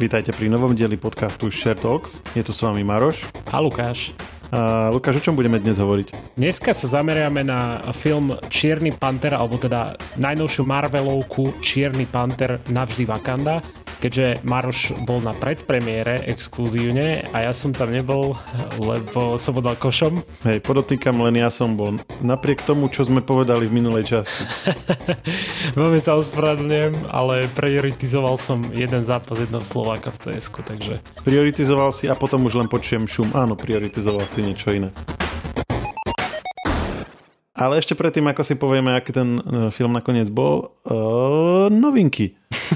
Vítajte pri novom dieli podcastu Share Talks. Je tu s vami Maroš. A Lukáš. A Lukáš, o čom budeme dnes hovoriť? Dneska sa zameriame na film Čierny panter, alebo teda najnovšiu Marvelovku Čierny panter navždy Wakanda keďže Maroš bol na predpremiére exkluzívne a ja som tam nebol, lebo som bol košom. Hej, podotýkam, len ja som bol. Napriek tomu, čo sme povedali v minulej časti. Veľmi sa ospravedlňujem, ale prioritizoval som jeden zápas jedného Slováka v cs takže... Prioritizoval si a potom už len počujem šum. Áno, prioritizoval si niečo iné. Ale ešte predtým, ako si povieme, aký ten e, film nakoniec bol, uh, novinky.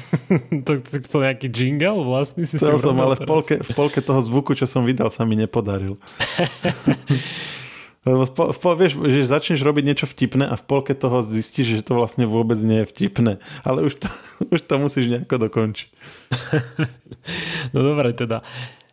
to, to nejaký jingle vlastne si Chcel si som, ale v polke, v polke toho zvuku, čo som vydal, sa mi nepodaril. Lebo v, v, vieš, že začneš robiť niečo vtipné a v polke toho zistíš, že to vlastne vôbec nie je vtipné. Ale už to, už to musíš nejako dokončiť. no dobre teda.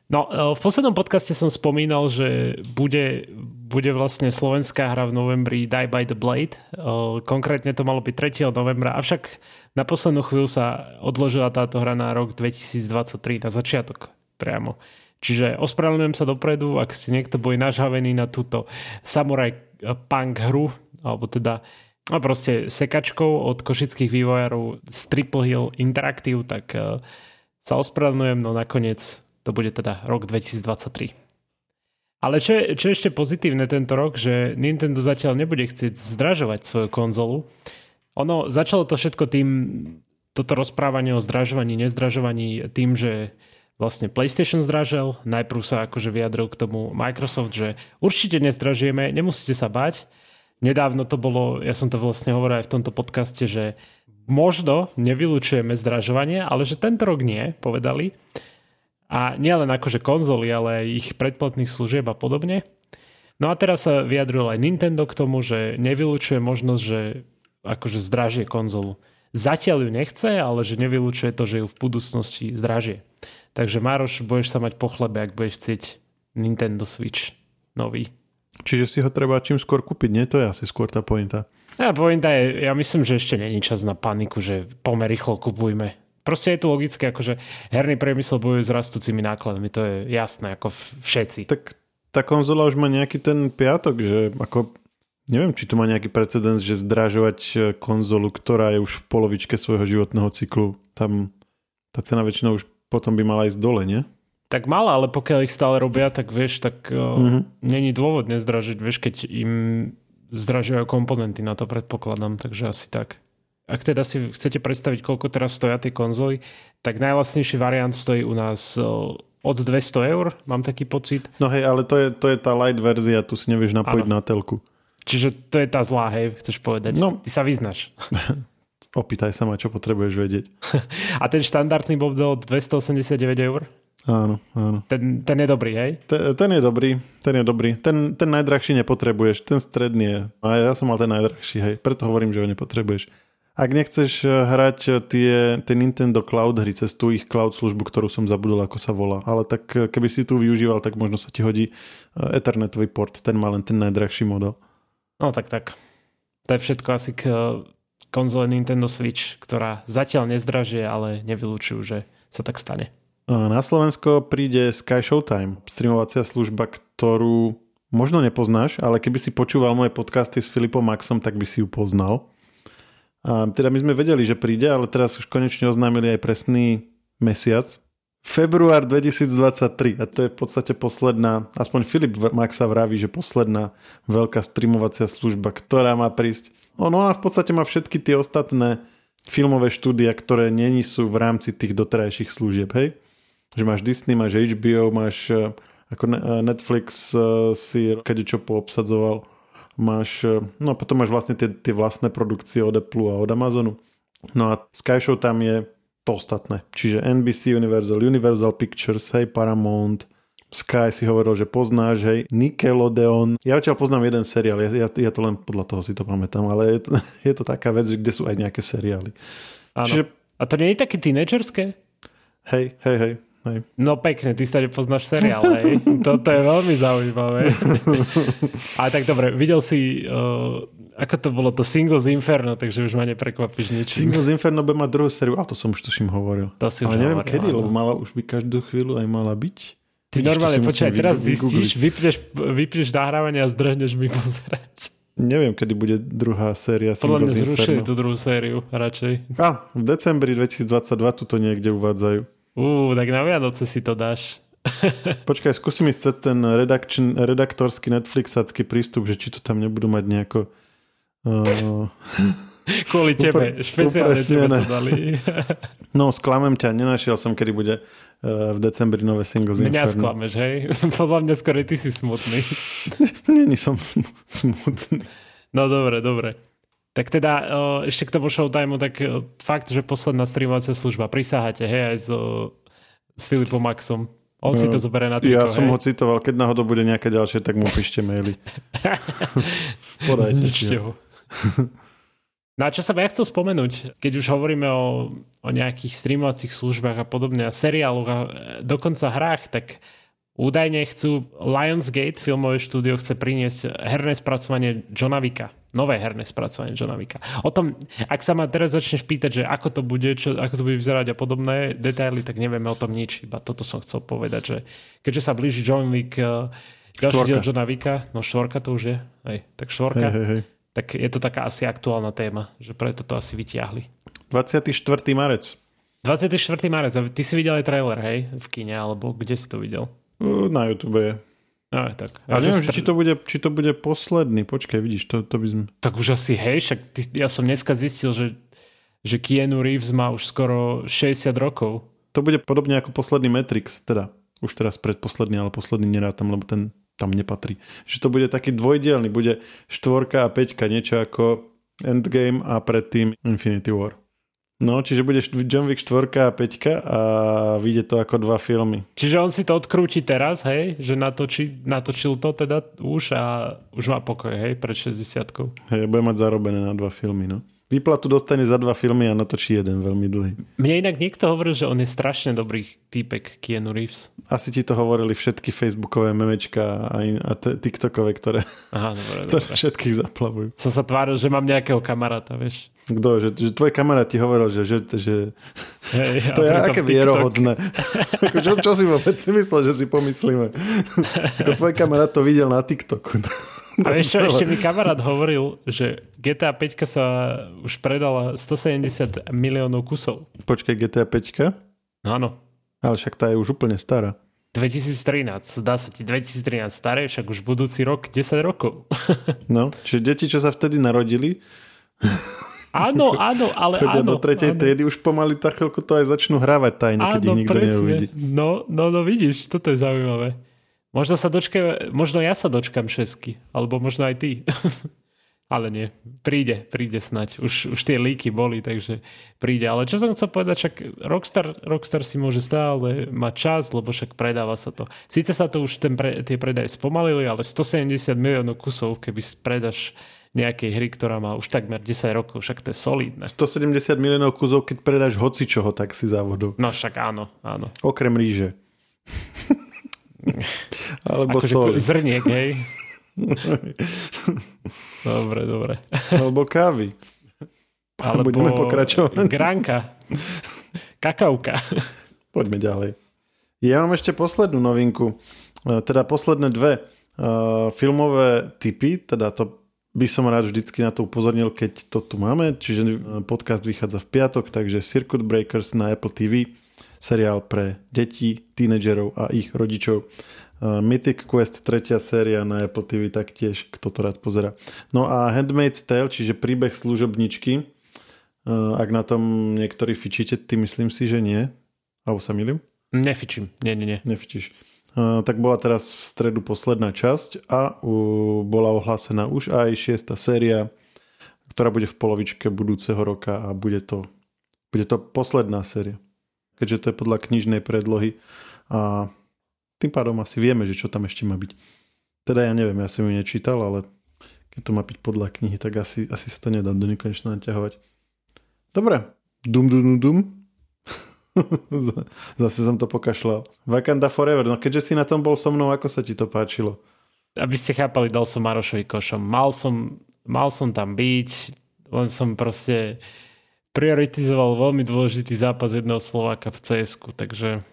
No, e, v poslednom podcaste som spomínal, že bude, bude vlastne slovenská hra v novembri Die by the Blade. E, konkrétne to malo byť 3. novembra, avšak na poslednú chvíľu sa odložila táto hra na rok 2023, na začiatok priamo. Čiže ospravedlňujem sa dopredu, ak si niekto boli nažhavený na túto Samurai Punk hru, alebo teda no proste sekačkou od košických vývojárov z Triple Hill Interactive, tak e, sa ospravedlňujem, no nakoniec to bude teda rok 2023. Ale čo je, čo je ešte pozitívne tento rok, že Nintendo zatiaľ nebude chcieť zdražovať svoju konzolu. Ono začalo to všetko tým, toto rozprávanie o zdražovaní, nezdražovaní tým, že vlastne PlayStation zdražel, najprv sa akože vyjadril k tomu Microsoft, že určite nezdražujeme, nemusíte sa bať. Nedávno to bolo, ja som to vlastne hovoril aj v tomto podcaste, že možno nevylučujeme zdražovanie, ale že tento rok nie, povedali. A nielen akože konzoly, ale aj ich predplatných služieb a podobne. No a teraz sa vyjadril aj Nintendo k tomu, že nevylučuje možnosť, že akože zdražie konzolu. Zatiaľ ju nechce, ale že nevylučuje to, že ju v budúcnosti zdražie. Takže Mároš, budeš sa mať po chlebe, ak budeš chcieť Nintendo Switch nový. Čiže si ho treba čím skôr kúpiť, nie? To je asi skôr tá pointa. Ja, pointa je, ja myslím, že ešte není čas na paniku, že pomer rýchlo kupujme. Proste je tu logické, akože herný priemysel bojuje s rastúcimi nákladmi, to je jasné, ako všetci. Tak tá konzola už má nejaký ten piatok, že ako neviem, či tu má nejaký precedens, že zdražovať e, konzolu, ktorá je už v polovičke svojho životného cyklu, tam tá cena väčšinou už potom by mala ísť dole, nie? Tak mala, ale pokiaľ ich stále robia, tak vieš, tak mm-hmm. není dôvod nezdražiť, vieš, keď im zdražujú komponenty na to predpokladám, takže asi tak ak teda si chcete predstaviť, koľko teraz stoja tie konzoly, tak najlacnejší variant stojí u nás od 200 eur, mám taký pocit. No hej, ale to je, to je tá light verzia, tu si nevieš napojiť ano. na telku. Čiže to je tá zlá, hej, chceš povedať. No. Ty sa vyznaš. Opýtaj sa ma, čo potrebuješ vedieť. A ten štandardný model 289 eur? Áno, áno. Ten, ten je dobrý, hej? Ten, ten je dobrý, ten je dobrý. Ten, ten najdrahší nepotrebuješ, ten stredný je. A ja som mal ten najdrahší, hej. Preto hovorím, že ho nepotrebuješ. Ak nechceš eh, hrať eh, tie, tie Nintendo Cloud hry cez tú ich cloud službu, ktorú som zabudol, ako sa volá, ale tak eh, keby si tu využíval, tak možno sa ti hodí Ethernetový port, ten má len ten najdrahší model. No tak tak. To je všetko asi k konzole Nintendo Switch, ktorá zatiaľ nezdražie, ale nevylučujú, že sa tak stane. Na Slovensko príde Sky Showtime, streamovacia služba, ktorú možno nepoznáš, ale keby si počúval moje podcasty s Filipom Maxom, tak by si ju poznal. A teda my sme vedeli, že príde, ale teraz už konečne oznámili aj presný mesiac. Február 2023 a to je v podstate posledná, aspoň Filip Maxa vraví, že posledná veľká streamovacia služba, ktorá má prísť. Ono a v podstate má všetky tie ostatné filmové štúdia, ktoré není sú v rámci tých doterajších služieb, hej? Že máš Disney, máš HBO, máš eh, ako Netflix eh, si kedy čo poobsadzoval máš, e, no potom máš vlastne tie, tie vlastné produkcie od Apple a od Amazonu. No a Sky Show tam je to ostatné. Čiže NBC Universal, Universal Pictures, hej, Paramount, Sky si hovoril, že poznáš, hej, Nickelodeon. Ja odtiaľ poznám jeden seriál, ja, ja, ja to len podľa toho si to pamätám, ale je to, je to taká vec, kde sú aj nejaké seriály. Áno. Čiže... A to nie je také tínedžerské? Hej, hej, hej. Hej. No pekne, ty sa nepoznáš seriál, hej. Toto je veľmi zaujímavé. A tak dobre, videl si, uh, ako to bolo, to Singles Inferno, takže už ma neprekvapíš niečím. Singles Inferno by mať druhú sériu, a to som už tuším hovoril. To si Ale neviem hovoril, kedy, áno. lebo mala už by každú chvíľu aj mala byť. Ty Vidíš, normálne, počkaj, teraz zistíš, vypneš, vypneš nahrávanie a zdrhneš mi pozerať. Neviem, kedy bude druhá séria Podľa mňa zrušili tú druhú sériu, radšej. A, v decembri 2022 tuto niekde uvádzajú. Ú, tak na Vianoce si to dáš. Počkaj, skúsim ísť cez ten redakčn, redaktorský Netflixacký prístup, že či to tam nebudú mať nejako... Uh, Kvôli tebe, Upr- špeciálne tebe to dali. no, sklamem ťa, nenašiel som, kedy bude uh, v decembri nové Singles Mňa Inferno. sklameš, hej? Podľa mňa skôr ty si smutný. Není som smutný. No dobre, dobre. Tak teda uh, ešte k tomu showtimeu, tak uh, fakt, že posledná streamovacia služba, prisáhate, hej, aj s, uh, s Filipom Maxom. On si No, to zoberie na Ja triko, som hej. ho citoval, keď náhodou bude nejaké ďalšie, tak mu píšte maily. Podajte si ho. No a čo sa ja chcel spomenúť, keď už hovoríme o, o nejakých streamovacích službách a podobne a seriáloch a e, dokonca hrách, tak údajne chcú Lionsgate, filmové štúdio, chce priniesť herné spracovanie Johna Wicka. Nové herné spracovanie Johna Wicka. O tom, ak sa ma teraz začneš pýtať, že ako to bude, čo, ako to bude vyzerať a podobné detaily, tak nevieme o tom nič. Iba toto som chcel povedať, že keďže sa blíži John Wick, e, ďalší Štvorka. diel Johna Wicka, no štvorka to už je, hej, tak štvorka Hej, hej, hej. tak je to taká asi aktuálna téma, že preto to asi vyťahli. 24. marec. 24. marec, a ty si videl aj trailer, hej, v kine, alebo kde si to videl? Uh, Na YouTube je. No, tak. A že neviem, v či to, bude, či to bude posledný. Počkaj, vidíš, to, to by sme... Tak už asi, hej, však ty, ja som dneska zistil, že, že Keanu Reeves má už skoro 60 rokov. To bude podobne ako posledný Matrix, teda už teraz predposledný, ale posledný nerátam, lebo ten tam nepatrí. Že to bude taký dvojdielný, bude štvorka a peťka, niečo ako Endgame a predtým Infinity War. No, čiže bude John Wick 4 a 5 a vyjde to ako dva filmy. Čiže on si to odkrúti teraz, hej, že natočí, natočil to teda už a už má pokoj, hej, pred 60 Hej, bude mať zarobené na dva filmy, no. Výplatu dostane za dva filmy a natočí jeden veľmi dlhý. Mne inak niekto hovoril, že on je strašne dobrý týpek Keanu Reeves. Asi ti to hovorili všetky facebookové memečka a, in- a t- tiktokové, ktoré, Aha, dobre, ktoré dobre. všetkých zaplavujú. Som sa tváril, že mám nejakého kamaráta, vieš. Kto? Že, že tvoj kamarát ti hovoril, že, že, že Hej, to je aké vierohodné. Čo, čo si vôbec si myslel, že si pomyslíme? Tvoj kamarát to videl na TikToku. A čo, ešte mi kamarát hovoril, že GTA 5 sa už predala 170 miliónov kusov. Počkaj, GTA 5? No áno. Ale však tá je už úplne stará. 2013, zdá sa ti 2013 staré, však už budúci rok 10 rokov. No, čiže deti, čo sa vtedy narodili, áno, áno, ale chodia áno. do tretej áno. triedy, už pomaly tak chvíľku to aj začnú hrávať tajne, keď ich nikto neuvidí. No, no, no vidíš, toto je zaujímavé. Možno sa dočka, možno ja sa dočkam šesky, alebo možno aj ty. Ale nie, príde, príde snať. Už, už tie líky boli, takže príde. Ale čo som chcel povedať, však Rockstar, Rockstar si môže stále mať čas, lebo však predáva sa to. Síce sa to už ten pre, tie predaje spomalili, ale 170 miliónov kusov, keby predaš nejakej hry, ktorá má už takmer 10 rokov, však to je solidné. 170 miliónov kuzov, keď predáš hoci čoho, tak si závodov. No však áno, áno. Okrem ríže. Alebo Akože soli. zrniek, hej. dobre, dobre. Alebo kávy. Alebo Budeme pokračovať. Granka. Kakauka. Poďme ďalej. Ja mám ešte poslednú novinku, e, teda posledné dve uh, filmové typy, teda to by som rád vždycky na to upozornil, keď to tu máme, čiže e, podcast vychádza v piatok, takže Circuit Breakers na Apple TV, seriál pre deti, tínedžerov a ich rodičov. Uh, Mythic Quest, tretia séria na Apple TV taktiež, kto to rád pozera. No a Handmaid's Tale, čiže príbeh služobničky, uh, ak na tom niektorí fičíte, ty myslím si, že nie. Alebo sa milím? Nefičím. Nie, nie, nie. Nefičíš. Uh, tak bola teraz v stredu posledná časť a bola ohlásená už aj šiesta séria, ktorá bude v polovičke budúceho roka a bude to, bude to posledná séria. Keďže to je podľa knižnej predlohy a tým pádom asi vieme, že čo tam ešte má byť. Teda ja neviem, ja som ju nečítal, ale keď to má byť podľa knihy, tak asi, asi sa to nedá do nekonečna naťahovať. Dobre. Dum, dum, dum, dum. Zase som to pokašľal. Wakanda Forever, no keďže si na tom bol so mnou, ako sa ti to páčilo? Aby ste chápali, dal som Marošovi košom. Mal som, mal som tam byť, len som proste prioritizoval veľmi dôležitý zápas jedného Slováka v cs takže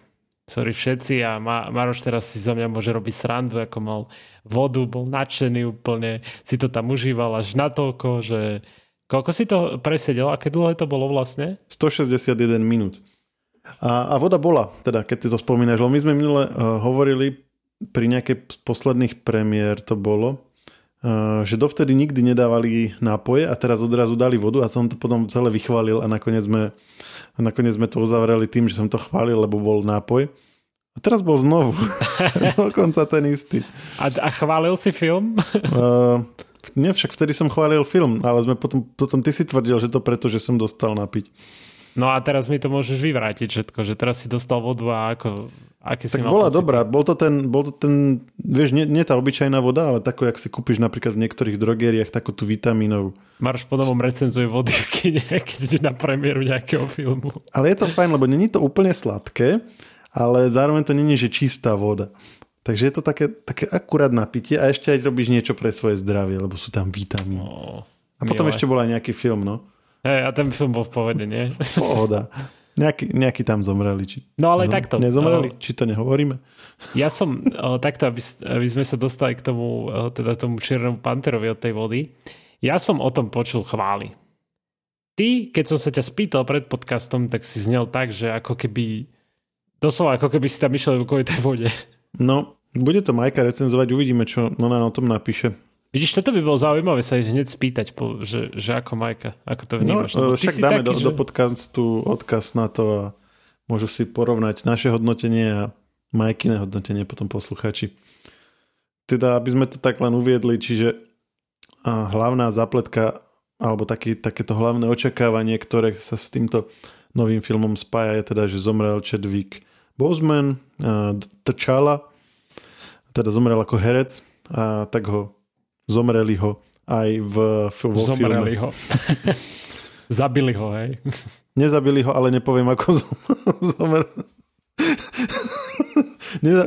sorry všetci a Maroš teraz si za mňa môže robiť srandu, ako mal vodu, bol nadšený úplne, si to tam užíval až natoľko, že koľko si to presedel, aké dlhé to bolo vlastne? 161 minút. A, a voda bola, teda keď si to spomínaš, lebo my sme minule uh, hovorili pri nejakej z posledných premiér to bolo, že dovtedy nikdy nedávali nápoje a teraz odrazu dali vodu a som to potom celé vychválil a nakoniec sme, a nakoniec sme to uzavreli tým, že som to chválil, lebo bol nápoj. A teraz bol znovu. Dokonca ten istý. A, a chválil si film? uh, nie, však vtedy som chválil film, ale sme potom, potom ty si tvrdil, že to preto, že som dostal napiť. No a teraz mi to môžeš vyvrátiť všetko, že teraz si dostal vodu a ako, si tak bola pocity? dobrá, bol to ten, bol to ten vieš, nie, nie tá obyčajná voda, ale takú, jak si kúpiš napríklad v niektorých drogériách, takú tú vitamínovú. Marš po novom recenzuje vody v kine, keď ide na premiéru nejakého filmu. Ale je to fajn, lebo není to úplne sladké, ale zároveň to není, že čistá voda. Takže je to také, také akurát napitie a ešte aj robíš niečo pre svoje zdravie, lebo sú tam vitamíny. Oh, a potom milé. ešte bol aj nejaký film, no. Hey, a ten film bol v pohode, nie? Pohoda. Nejaký, nejaký tam zomreli. Či, no ale takto. Nezomreli, o, či to nehovoríme? Ja som o, takto, aby, aby sme sa dostali k tomu, o, teda tomu čiernemu panterovi od tej vody. Ja som o tom počul chvály. Ty, keď som sa ťa spýtal pred podcastom, tak si znel tak, že ako keby doslova ako keby si tam išiel kvôli tej vode. No, bude to Majka recenzovať, uvidíme, čo ona o tom napíše. Vidíš, toto by bolo zaujímavé sa hneď spýtať, po, že, že ako Majka, ako to vnímaš. No, však dáme taký, do, že... do podcastu odkaz na to a môžu si porovnať naše hodnotenie a Majkine hodnotenie potom posluchači. Teda, aby sme to tak len uviedli, čiže hlavná zapletka alebo taký, takéto hlavné očakávanie, ktoré sa s týmto novým filmom spája, je teda, že zomrel Chadwick Boseman, T'Challa, teda zomrel ako herec, a tak ho Zomreli ho aj v, vo Zomreli filme. ho. Zabili ho, hej. Nezabili ho, ale nepoviem, ako zomrel.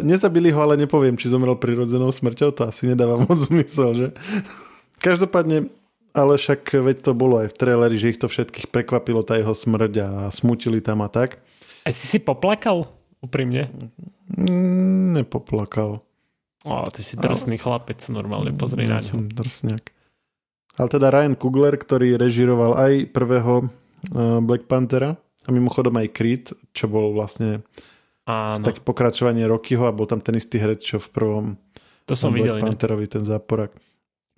Nezabili ho, ale nepoviem, či zomrel prirodzenou smrťou. To asi nedáva moc zmysel, že? Každopádne, ale však veď to bolo aj v traileri, že ich to všetkých prekvapilo tá jeho smrť a smutili tam a tak. A si si poplakal? Úprimne? Mm, nepoplakal. O, ty si drsný ale... chlapec, normálne pozri ja na ňo. drsňak. Ale teda Ryan Coogler, ktorý režiroval aj prvého uh, Black Panthera a mimochodom aj Creed, čo bol vlastne Áno. také pokračovanie Rockyho a bol tam ten istý herec, čo v prvom to som Black videl, Pantherovi, ten záporak.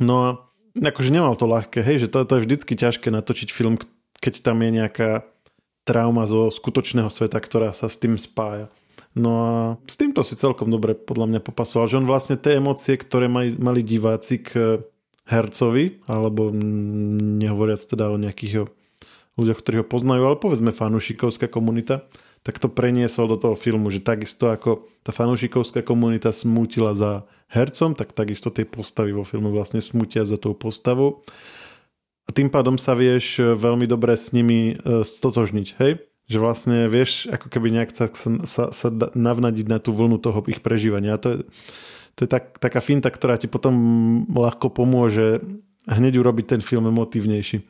No a akože nemal to ľahké, hej, že to, to je vždycky ťažké natočiť film, keď tam je nejaká trauma zo skutočného sveta, ktorá sa s tým spája. No a s týmto si celkom dobre podľa mňa popasoval, že on vlastne tie emócie, ktoré mali, mali diváci k hercovi, alebo nehovoriac teda o nejakých ľuďoch, ktorí ho poznajú, ale povedzme fanúšikovská komunita, tak to preniesol do toho filmu, že takisto ako tá fanúšikovská komunita smútila za hercom, tak takisto tie postavy vo filmu vlastne smútia za tou postavou. A tým pádom sa vieš veľmi dobre s nimi e, stotožniť, hej? Že vlastne vieš, ako keby nejak sa, sa, sa navnadiť na tú vlnu toho ich prežívania. A to je, to je tak, taká finta, ktorá ti potom ľahko pomôže hneď urobiť ten film emotívnejší.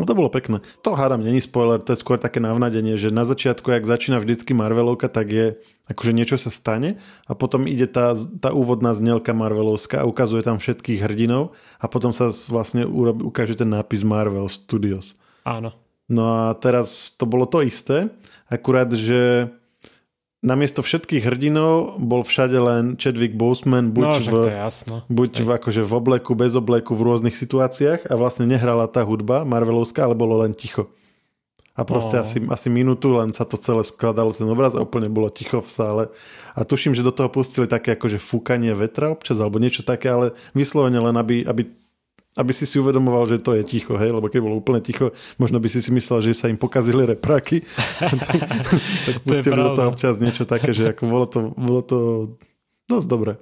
No to bolo pekné. To hádam, není spoiler, to je skôr také navnadenie, že na začiatku, ak začína vždycky Marvelovka, tak je akože niečo sa stane a potom ide tá, tá úvodná znelka Marvelovská a ukazuje tam všetkých hrdinov a potom sa vlastne ukáže ten nápis Marvel Studios. Áno. No a teraz to bolo to isté, akurát, že namiesto všetkých hrdinov bol všade len Chadwick Boseman, buď, no, v, to je jasno. buď v, akože v obleku, bez obleku, v rôznych situáciách a vlastne nehrala tá hudba Marvelovská, ale bolo len ticho. A proste oh. asi, asi minútu len sa to celé skladalo ten obraz a úplne bolo ticho v sále. A tuším, že do toho pustili také akože fúkanie vetra občas alebo niečo také, ale vyslovene len, aby, aby aby si si uvedomoval, že to je ticho, hej, lebo keď bolo úplne ticho, možno by si si myslel, že sa im pokazili repraky, tak pustili do toho občas niečo také, že ako bolo to, bolo to dosť dobre.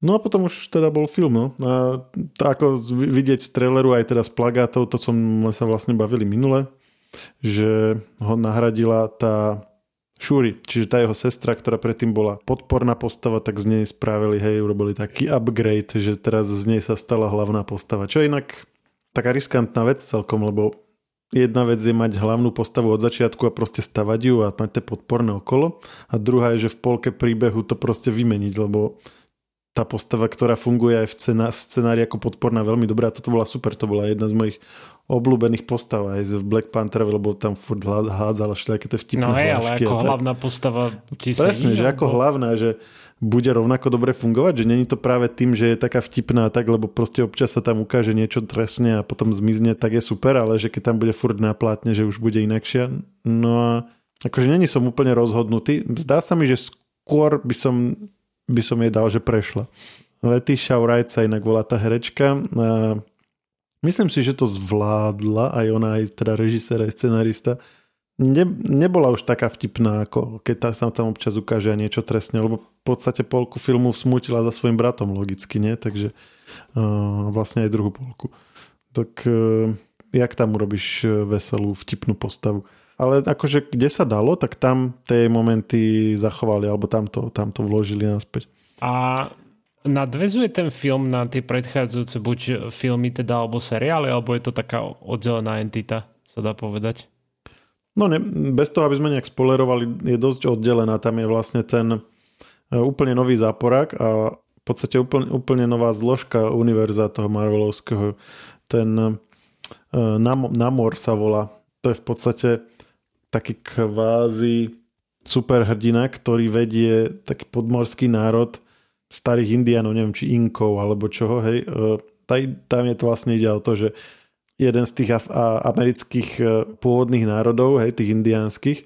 No a potom už teda bol film, no. A to ako vidieť z traileru aj teda z plagátov, to som sa vlastne bavili minule, že ho nahradila tá Shuri, čiže tá jeho sestra, ktorá predtým bola podporná postava, tak z nej spravili, hej, urobili taký upgrade, že teraz z nej sa stala hlavná postava. Čo inak taká riskantná vec celkom, lebo jedna vec je mať hlavnú postavu od začiatku a proste stavať ju a mať tie podporné okolo a druhá je, že v polke príbehu to proste vymeniť, lebo tá postava, ktorá funguje aj v, cena, v scenári ako podporná veľmi dobrá, toto bola super, to bola jedna z mojich obľúbených postav aj v Black Panther, lebo tam furt hádzala všelijaké tie vtipné No hej, ale ako hlavná postava ti Presne, že ako hlavná, že bude rovnako dobre fungovať, že není to práve tým, že je taká vtipná tak, lebo proste občas sa tam ukáže niečo trestne a potom zmizne, tak je super, ale že keď tam bude furt na plátne, že už bude inakšia. No a akože není som úplne rozhodnutý. Zdá sa mi, že skôr by som, by som jej dal, že prešla. Letiša Wright sa inak volá tá herečka. Myslím si, že to zvládla aj ona, aj teda režisér, aj scenarista. Ne, nebola už taká vtipná, ako keď tá sa tam občas ukáže niečo trestne, lebo v podstate polku filmu smutila za svojim bratom logicky, nie? Takže vlastne aj druhú polku. Tak uh, jak tam urobíš veselú, vtipnú postavu? Ale akože kde sa dalo, tak tam tie momenty zachovali, alebo tam to, tam to vložili naspäť. A Nadvezuje ten film na tie predchádzajúce buď filmy teda, alebo seriály, alebo je to taká oddelená entita, sa dá povedať? No ne, bez toho, aby sme nejak spolerovali, je dosť oddelená. Tam je vlastne ten e, úplne nový záporák a v podstate úplne, úplne nová zložka univerza toho Marvelovského. Ten uh, Namor sa volá. To je v podstate taký kvázi superhrdina, ktorý vedie taký podmorský národ starých indianov, neviem, či inkov alebo čoho, hej, e, tam je to vlastne ide o to, že jeden z tých amerických e, pôvodných národov, hej, tých indiánskych,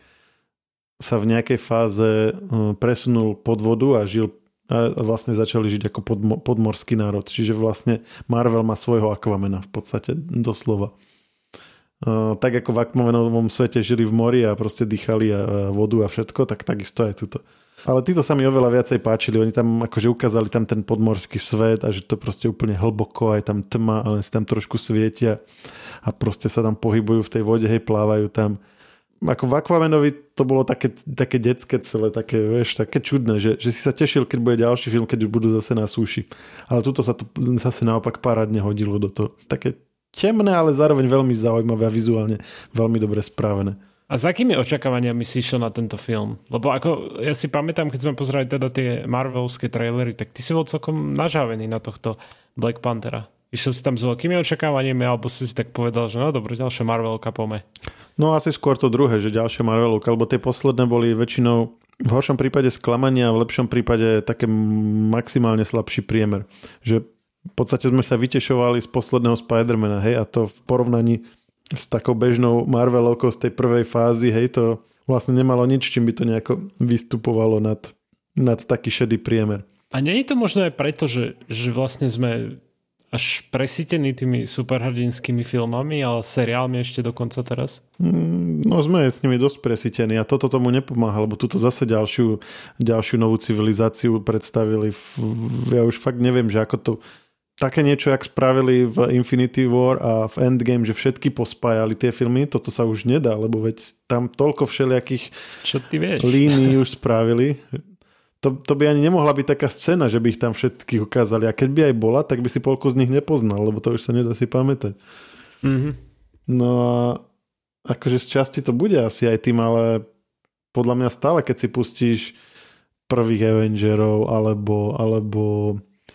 sa v nejakej fáze e, presunul pod vodu a žil a vlastne začali žiť ako podmo, podmorský národ. Čiže vlastne Marvel má svojho Aquamena v podstate doslova. Tak ako v Aquamenovom svete žili v mori a proste dýchali a, vodu a všetko, tak takisto aj tuto. Ale títo sa mi oveľa viacej páčili. Oni tam akože ukázali tam ten podmorský svet a že to proste úplne hlboko, aj tam tma, ale si tam trošku svietia a proste sa tam pohybujú v tej vode, hej, plávajú tam. Ako v Aquamenovi to bolo také, také detské celé, také, vieš, také čudné, že, že si sa tešil, keď bude ďalší film, keď budú zase na súši. Ale tuto sa to zase naopak parádne hodilo do toho. Také temné, ale zároveň veľmi zaujímavé a vizuálne veľmi dobre správené. A s akými očakávaniami si išiel na tento film? Lebo ako ja si pamätám, keď sme pozerali teda tie Marvelovské trailery, tak ty si bol celkom nažavený na tohto Black Panthera. Išiel si tam s veľkými očakávaniami, alebo si si tak povedal, že no dobre, ďalšia Marvelka pome. No asi skôr to druhé, že ďalšia Marvelovka, lebo tie posledné boli väčšinou v horšom prípade sklamania a v lepšom prípade také maximálne slabší priemer. Že v podstate sme sa vytešovali z posledného Spidermana, hej, a to v porovnaní s takou bežnou Marvelovkou z tej prvej fázy, hej, to vlastne nemalo nič, čím by to nejako vystupovalo nad, nad taký šedý priemer. A nie je to možno aj preto, že, že vlastne sme až presítení tými superhrdinskými filmami, ale seriálmi ešte dokonca teraz? Mm, no sme s nimi dosť presítení a toto tomu nepomáha, lebo tuto zase ďalšiu, ďalšiu novú civilizáciu predstavili. Ja už fakt neviem, že ako to také niečo, jak spravili v Infinity War a v Endgame, že všetky pospájali tie filmy, toto sa už nedá, lebo veď tam toľko všelijakých Čo ty vieš? línií už spravili. To, to by ani nemohla byť taká scéna, že by ich tam všetkých ukázali. A keď by aj bola, tak by si polku z nich nepoznal, lebo to už sa nedá si pamätať. Mm-hmm. No a akože z časti to bude asi aj tým, ale podľa mňa stále, keď si pustíš prvých Avengerov alebo, alebo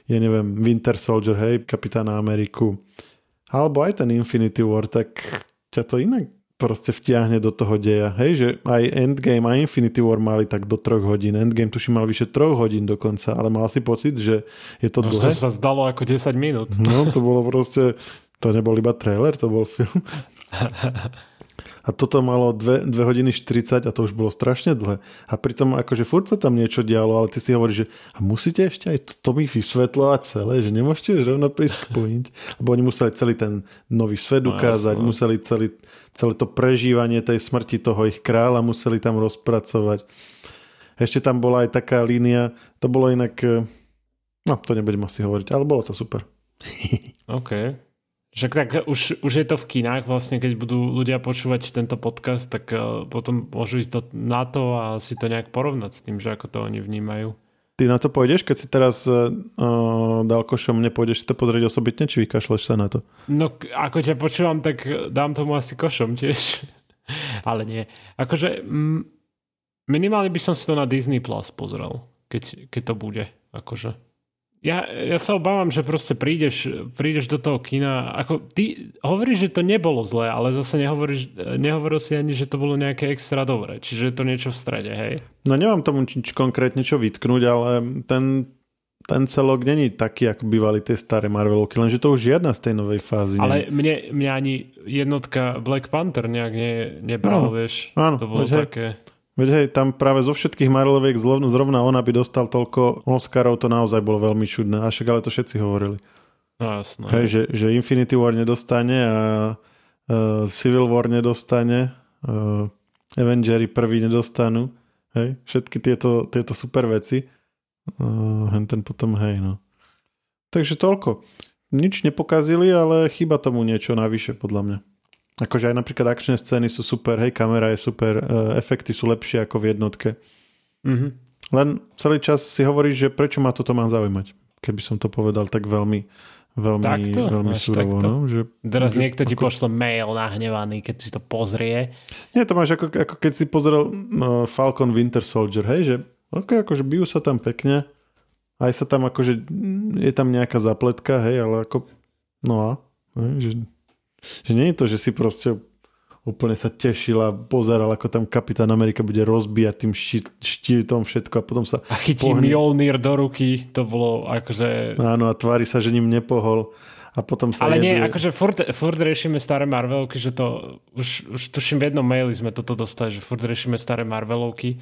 ja neviem, Winter Soldier, hej, Kapitána Ameriku, alebo aj ten Infinity War, tak ťa to inak proste vtiahne do toho deja. Hej, že aj Endgame a Infinity War mali tak do troch hodín. Endgame tuším mal vyše troch hodín dokonca, ale mal si pocit, že je to no, dlhé. To sa zdalo ako 10 minút. No, to bolo proste, to nebol iba trailer, to bol film. A toto malo 2, 2 hodiny 40 a to už bolo strašne dlhé. A pritom akože furt sa tam niečo dialo, ale ty si hovoríš, že a musíte ešte aj to, to mi vysvetľovať celé, že nemôžete už rovno prísť Lebo oni museli celý ten nový svet no, ukázať, no, museli celý, celé to prežívanie tej smrti toho ich kráľa museli tam rozpracovať. Ešte tam bola aj taká línia, to bolo inak, no to nebudem asi hovoriť, ale bolo to super. OK. Však tak už, už je to v kinách vlastne, keď budú ľudia počúvať tento podcast, tak uh, potom môžu ísť to, na to a si to nejak porovnať s tým, že ako to oni vnímajú. Ty na to pôjdeš, keď si teraz uh, dal košom, nepôjdeš si to pozrieť osobitne, či vykašleš sa na to? No ako ťa počúvam, tak dám tomu asi košom tiež. Ale nie. Akože m- minimálne by som si to na Disney Plus pozrel, keď, keď to bude. Akože ja, ja sa obávam, že proste prídeš, prídeš do toho kina, ako ty hovoríš, že to nebolo zlé, ale zase nehovoríš, nehovoril si ani, že to bolo nejaké extra dobré, čiže je to niečo v strede, hej? No nemám tomu či, konkrétne čo vytknúť, ale ten, ten celok není taký, ako bývali tie staré Marvelovky, lenže to už žiadna z tej novej fázy. Ale mne, mne ani jednotka Black Panther nejak ne, nebral, no, vieš. Áno, to bolo také... Veď hej, tam práve zo všetkých Marveloviek zrovna ona by dostal toľko Oscarov, to naozaj bolo veľmi čudné. A však ale to všetci hovorili. No jasné. Hej, že, že Infinity War nedostane a uh, Civil War nedostane, uh, Avengers prvý nedostanú. Hej, všetky tieto, tieto super veci. Uh, ten potom, hej, no. Takže toľko. Nič nepokazili, ale chyba tomu niečo navyše, podľa mňa. Akože aj napríklad akčné scény sú super, hej, kamera je super, e, efekty sú lepšie ako v jednotke. Mm-hmm. Len celý čas si hovoríš, že prečo ma toto má zaujímať. Keby som to povedal tak veľmi, veľmi, takto? veľmi surovo. Takto? No, že, Teraz že, niekto ti ako... pošle mail nahnevaný, keď si to pozrie. Nie, to máš ako, ako keď si pozrel uh, Falcon Winter Soldier, hej, že okay, akože bijú sa tam pekne, aj sa tam akože, je tam nejaká zapletka, hej, ale ako, no a, hej, že že nie je to, že si proste úplne sa tešila, pozeral, ako tam kapitán Amerika bude rozbíjať tým štít, štítom všetko a potom sa... A chytí Mjolnir do ruky, to bolo akože... Áno, a tvári sa, že ním nepohol. A potom sa Ale jeduje... nie, akože furt, furt riešime staré Marvelovky, že to... Už, už tuším v jednom maili sme toto dostali, že furt riešime staré Marvelovky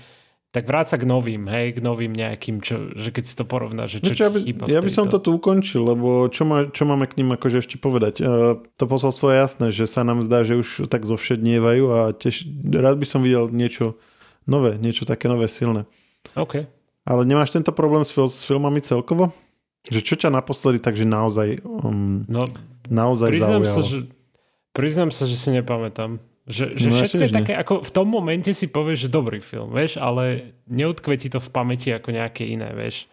tak vráť sa k novým, hej, k novým nejakým, čo, že keď si to porovná, že čo ja by, Ja by som to tu ukončil, lebo čo, má, čo máme k ním akože ešte povedať? Uh, to posolstvo je jasné, že sa nám zdá, že už tak zovšednievajú a tiež, rád by som videl niečo nové, niečo také nové, silné. OK. Ale nemáš tento problém s, s filmami celkovo? Že čo ťa naposledy takže naozaj um, no, naozaj priznám zaujalo? Sa, že, priznám sa, že si nepamätám. Že, že no, všetko je také, ako v tom momente si povieš, že dobrý film, vieš, ale neutkve ti to v pamäti ako nejaké iné, vieš.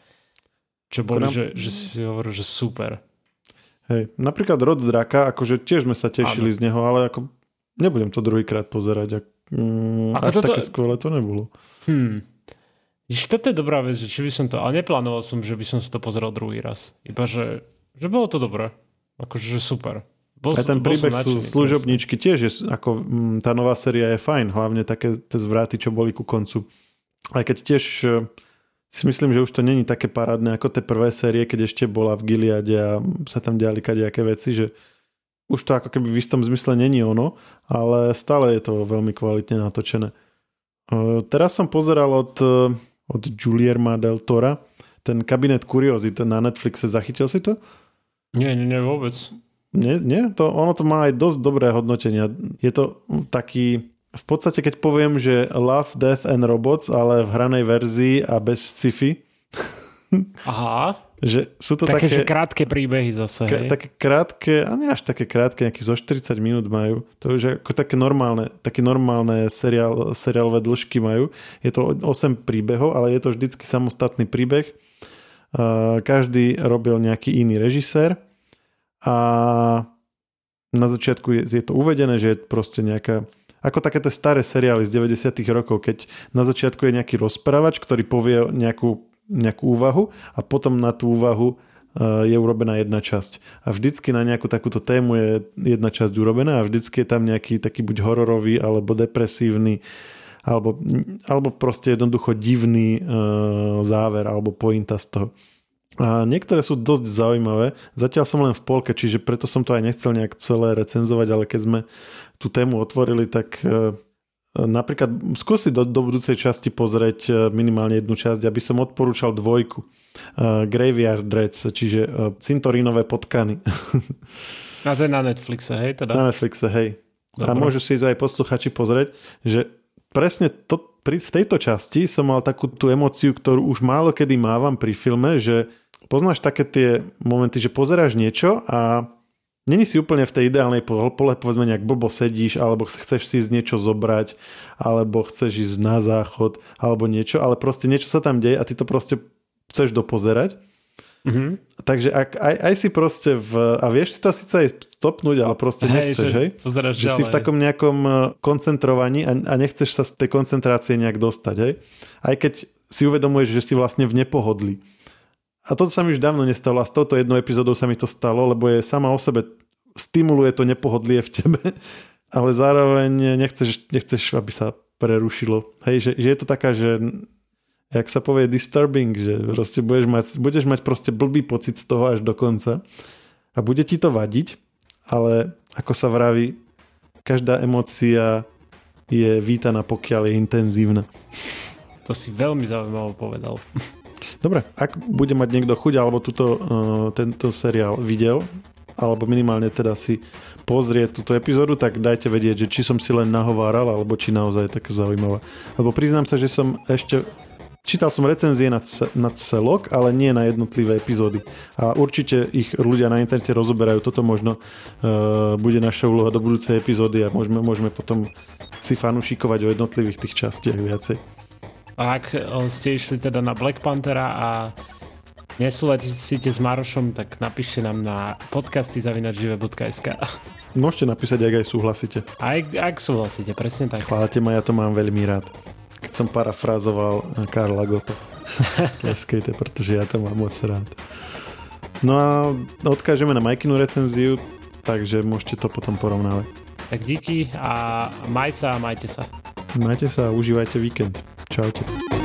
Čo boli, že, že si hovoril, že super. Hej, napríklad Rod Draka, akože tiež sme sa tešili ano. z neho, ale ako nebudem to druhýkrát pozerať. Ak, mm, ako až toto... také skvelé to nebolo. Hmm. Jež, toto je dobrá vec, že či by som to, ale neplánoval som, že by som si to pozrel druhý raz. Iba, že, že bolo to dobré. Akože super. Bol, a ten príbeh sú služobničky tiež, je, ako m, mm, tá nová séria je fajn, hlavne také tie zvraty, čo boli ku koncu. Aj keď tiež e, si myslím, že už to není také parádne ako tie prvé série, keď ešte bola v Gileade a sa tam diali kadejaké veci, že už to ako keby v istom zmysle není ono, ale stále je to veľmi kvalitne natočené. Uh, teraz som pozeral od, uh, od Julierma del Tora ten kabinet kuriozit na Netflixe. Zachytil si to? Nie, nie, nie, vôbec. Nie, nie? To, ono to má aj dosť dobré hodnotenia. Je to taký, v podstate keď poviem, že Love, Death and Robots, ale v hranej verzii a bez sci-fi. Aha. že sú to také, také, že krátke príbehy zase. K, také krátke, a nie až také krátke, nejakých zo 40 minút majú. To je ako také normálne, také normálne seriál, seriálové dĺžky majú. Je to 8 príbehov, ale je to vždycky samostatný príbeh. každý robil nejaký iný režisér a na začiatku je, je to uvedené, že je proste nejaká ako také tie staré seriály z 90 rokov, keď na začiatku je nejaký rozprávač, ktorý povie nejakú, nejakú úvahu a potom na tú úvahu uh, je urobená jedna časť. A vždycky na nejakú takúto tému je jedna časť urobená a vždycky je tam nejaký taký buď hororový alebo depresívny alebo, alebo proste jednoducho divný uh, záver alebo pointa z toho. A niektoré sú dosť zaujímavé. Zatiaľ som len v polke, čiže preto som to aj nechcel nejak celé recenzovať, ale keď sme tú tému otvorili, tak e, napríklad skúsi do, do budúcej časti pozrieť e, minimálne jednu časť, aby som odporúčal dvojku. Uh, Graveyard Dreads, čiže cintorínové potkany. A to je na Netflixe, hej? Teda? Na Netflixe, hej. Dobre. A môžu si aj posluchači pozrieť, že presne to, pri, v tejto časti som mal takú tú emociu, ktorú už málo kedy mávam pri filme, že Poznáš také tie momenty, že pozeráš niečo a není si úplne v tej ideálnej pole, povedzme nejak blbo sedíš, alebo chceš si niečo zobrať, alebo chceš ísť na záchod, alebo niečo, ale proste niečo sa tam deje a ty to proste chceš dopozerať. Mm-hmm. Takže ak, aj, aj si proste v... A vieš si to síce aj stopnúť, ale proste hej, nechceš, že, hej? Že si v takom nejakom e, koncentrovaní a, a nechceš sa z tej koncentrácie nejak dostať, hej? Aj keď si uvedomuješ, že si vlastne v nepohodli. A toto sa mi už dávno nestalo a s touto jednou epizódou sa mi to stalo, lebo je sama o sebe stimuluje to nepohodlie v tebe, ale zároveň nechceš, nechceš aby sa prerušilo. Hej, že, že je to taká, že jak sa povie disturbing, že proste budeš mať, budeš mať proste blbý pocit z toho až do konca a bude ti to vadiť, ale ako sa vraví, každá emócia je vítaná, pokiaľ je intenzívna. To si veľmi zaujímavo povedal. Dobre, ak bude mať niekto chuť alebo tuto, uh, tento seriál videl, alebo minimálne teda si pozrie túto epizódu, tak dajte vedieť, že či som si len nahováral, alebo či naozaj je také zaujímavá. Lebo priznám sa, že som ešte Čítal som recenzie na, na celok, ale nie na jednotlivé epizódy. A určite ich ľudia na internete rozoberajú. Toto možno uh, bude naša úloha do budúcej epizódy a môžeme, môžeme potom si fanúšikovať o jednotlivých tých častiach viacej. A ak ste išli teda na Black Panthera a nesúhlasíte s Marošom, tak napíšte nám na podcasty zavinačžive.sk Môžete napísať, ak aj súhlasíte. Aj, ak súhlasíte, presne tak. Chválite ma, ja to mám veľmi rád. Keď som parafrázoval Karla Gota. Tleskejte, pretože ja to mám moc rád. No a odkážeme na Majkinu recenziu, takže môžete to potom porovnávať. Tak díky a maj sa a majte sa. Majte sa a užívajte víkend. Čaute.